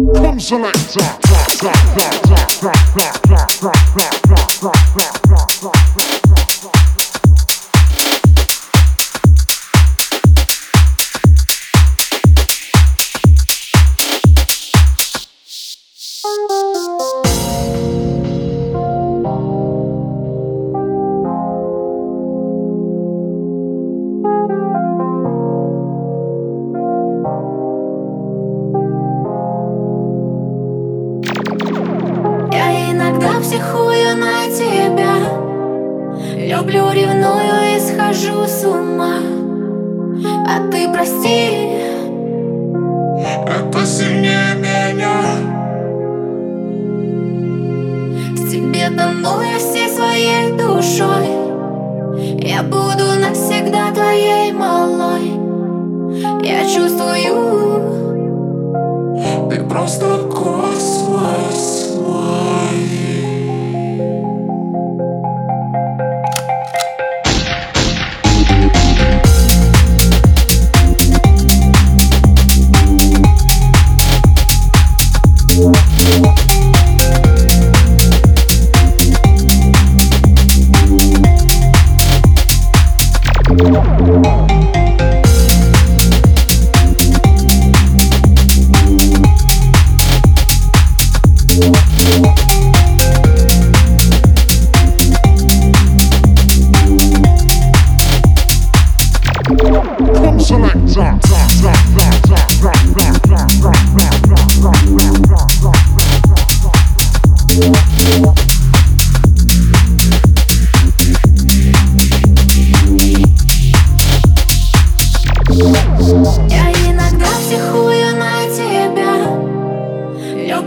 Room selector. Я психую на тебя. Люблю, ревную и схожу с ума. А ты прости. Это сильнее меня. Тебе тону я всей своей душой. Я буду навсегда твоей малой. Я чувствую. Ты просто космос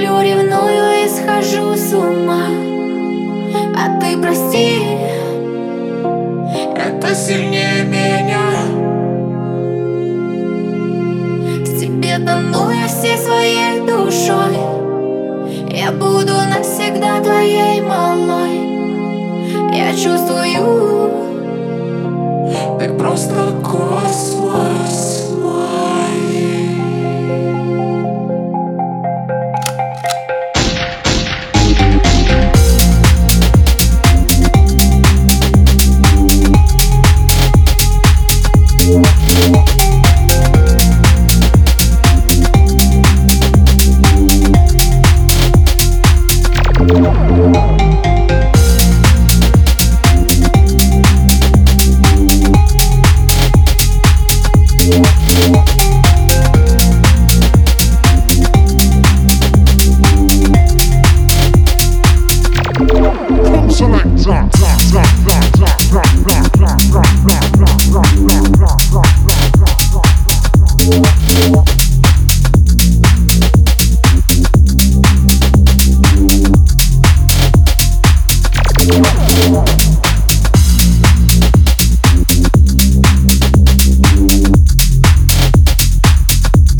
Люблю, ревную и схожу с ума. А ты прости Это сильнее меня. В тебе тону я всей своей душой. Я буду навсегда твоей малой. Я чувствую Ты просто космос selector.